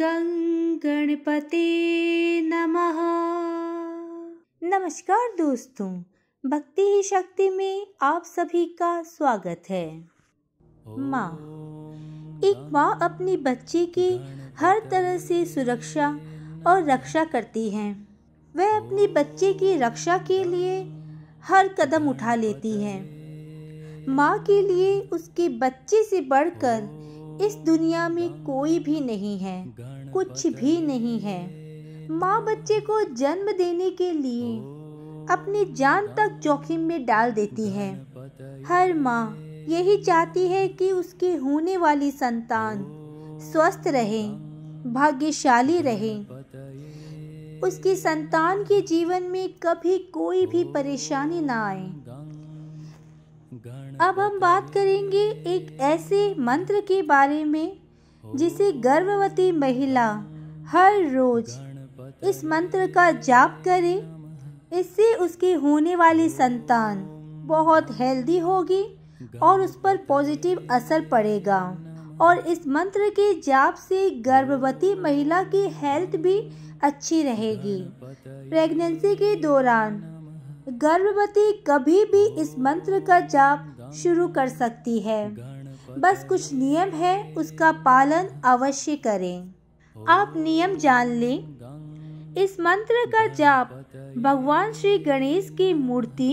गणपते नमः। नमस्कार दोस्तों, भक्ति ही शक्ति में आप सभी का स्वागत है। माँ, एक माँ अपनी बच्चे की हर तरह से सुरक्षा और रक्षा करती है। वह अपनी बच्चे की रक्षा के लिए हर कदम उठा लेती है। माँ के लिए उसके बच्चे से बढ़कर इस दुनिया में कोई भी नहीं है, कुछ भी नहीं है। माँ बच्चे को जन्म देने के लिए अपनी जान तक जोखिम में डाल देती है। हर माँ यही चाहती है कि उसकी होने वाली संतान स्वस्थ रहे, भाग्यशाली रहे। उसकी संतान के जीवन में कभी कोई भी परेशानी ना आए। अब हम बात करेंगे एक ऐसे मंत्र के बारे में, जिसे गर्भवती महिला हर रोज इस मंत्र का जाप करे। इससे उसकी होने वाली संतान बहुत हेल्दी होगी और उस पर पॉजिटिव असर पड़ेगा। और इस मंत्र के जाप से गर्भवती महिला की हेल्थ भी अच्छी रहेगी। प्रेगनेंसी के दौरान गर्भवती कभी भी इस मंत्र का जाप शुरू कर सकती है। बस कुछ नियम है, उसका पालन अवश्य करें। आप नियम जान लें। इस मंत्र का जाप भगवान श्री गणेश की मूर्ति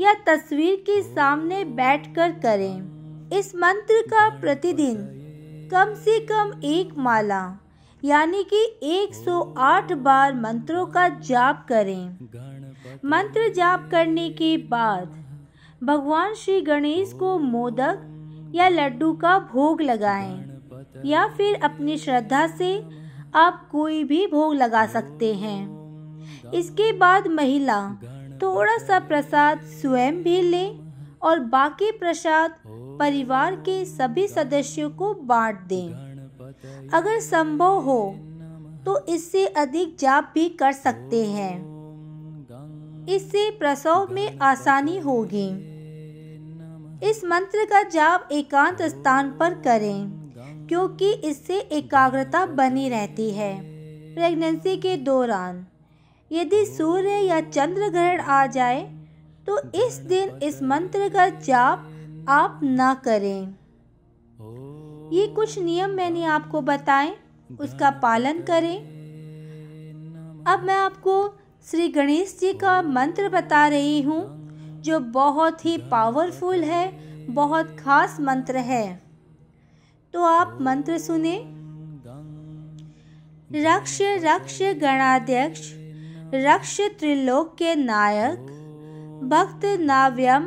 या तस्वीर के सामने बैठकर करें। इस मंत्र का प्रतिदिन कम से कम एक माला, यानी कि 108 बार मंत्रों का जाप करें। मंत्र जाप करने के बाद भगवान श्री गणेश को मोदक या लड्डू का भोग लगाएँ, या फिर अपनी श्रद्धा से आप कोई भी भोग लगा सकते हैं। इसके बाद महिला, थोड़ा सा प्रसाद स्वयं भी ले और बाकी प्रसाद परिवार के सभी सदस्यों को बांट दें। अगर संभव हो तो इससे अधिक जाप भी कर सकते हैं। इससे प्रसव में आसानी होगी। इस मंत्र का जाप एकांत स्थान पर करें, क्योंकि इससे एकाग्रता बनी रहती है। प्रेगनेंसी के दौरान, यदि सूर्य या चंद्र ग्रहण आ जाए तो इस दिन इस मंत्र का जाप आप ना करें। ये कुछ नियम मैंने आपको बताएँ, उसका पालन करें। अब मैं आपको श्री गणेश जी का मंत्र बता रही हूँ, जो बहुत ही पावरफुल है, बहुत खास मंत्र है। तो आप मंत्र सुने। रक्ष रक्ष गणाध्यक्ष, रक्ष त्रिलोक के नायक, भक्त नाव्यम,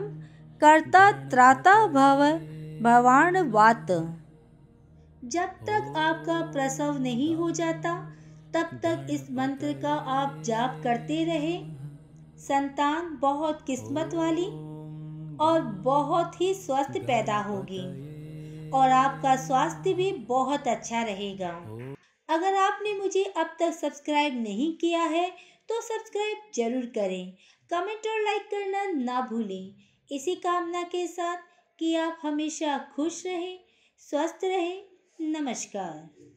कर्ता त्राता भव, भवान वात। जब तक आपका प्रसव नहीं हो जाता तब तक इस मंत्र का आप जाप करते रहे। संतान बहुत किस्मत वाली और बहुत ही स्वस्थ पैदा होगी और आपका स्वास्थ्य भी बहुत अच्छा रहेगा। अगर आपने मुझे अब तक सब्सक्राइब नहीं किया है तो सब्सक्राइब ज़रूर करें। कमेंट और लाइक करना ना भूलें। इसी कामना के साथ कि आप हमेशा खुश रहें, स्वस्थ रहें। नमस्कार।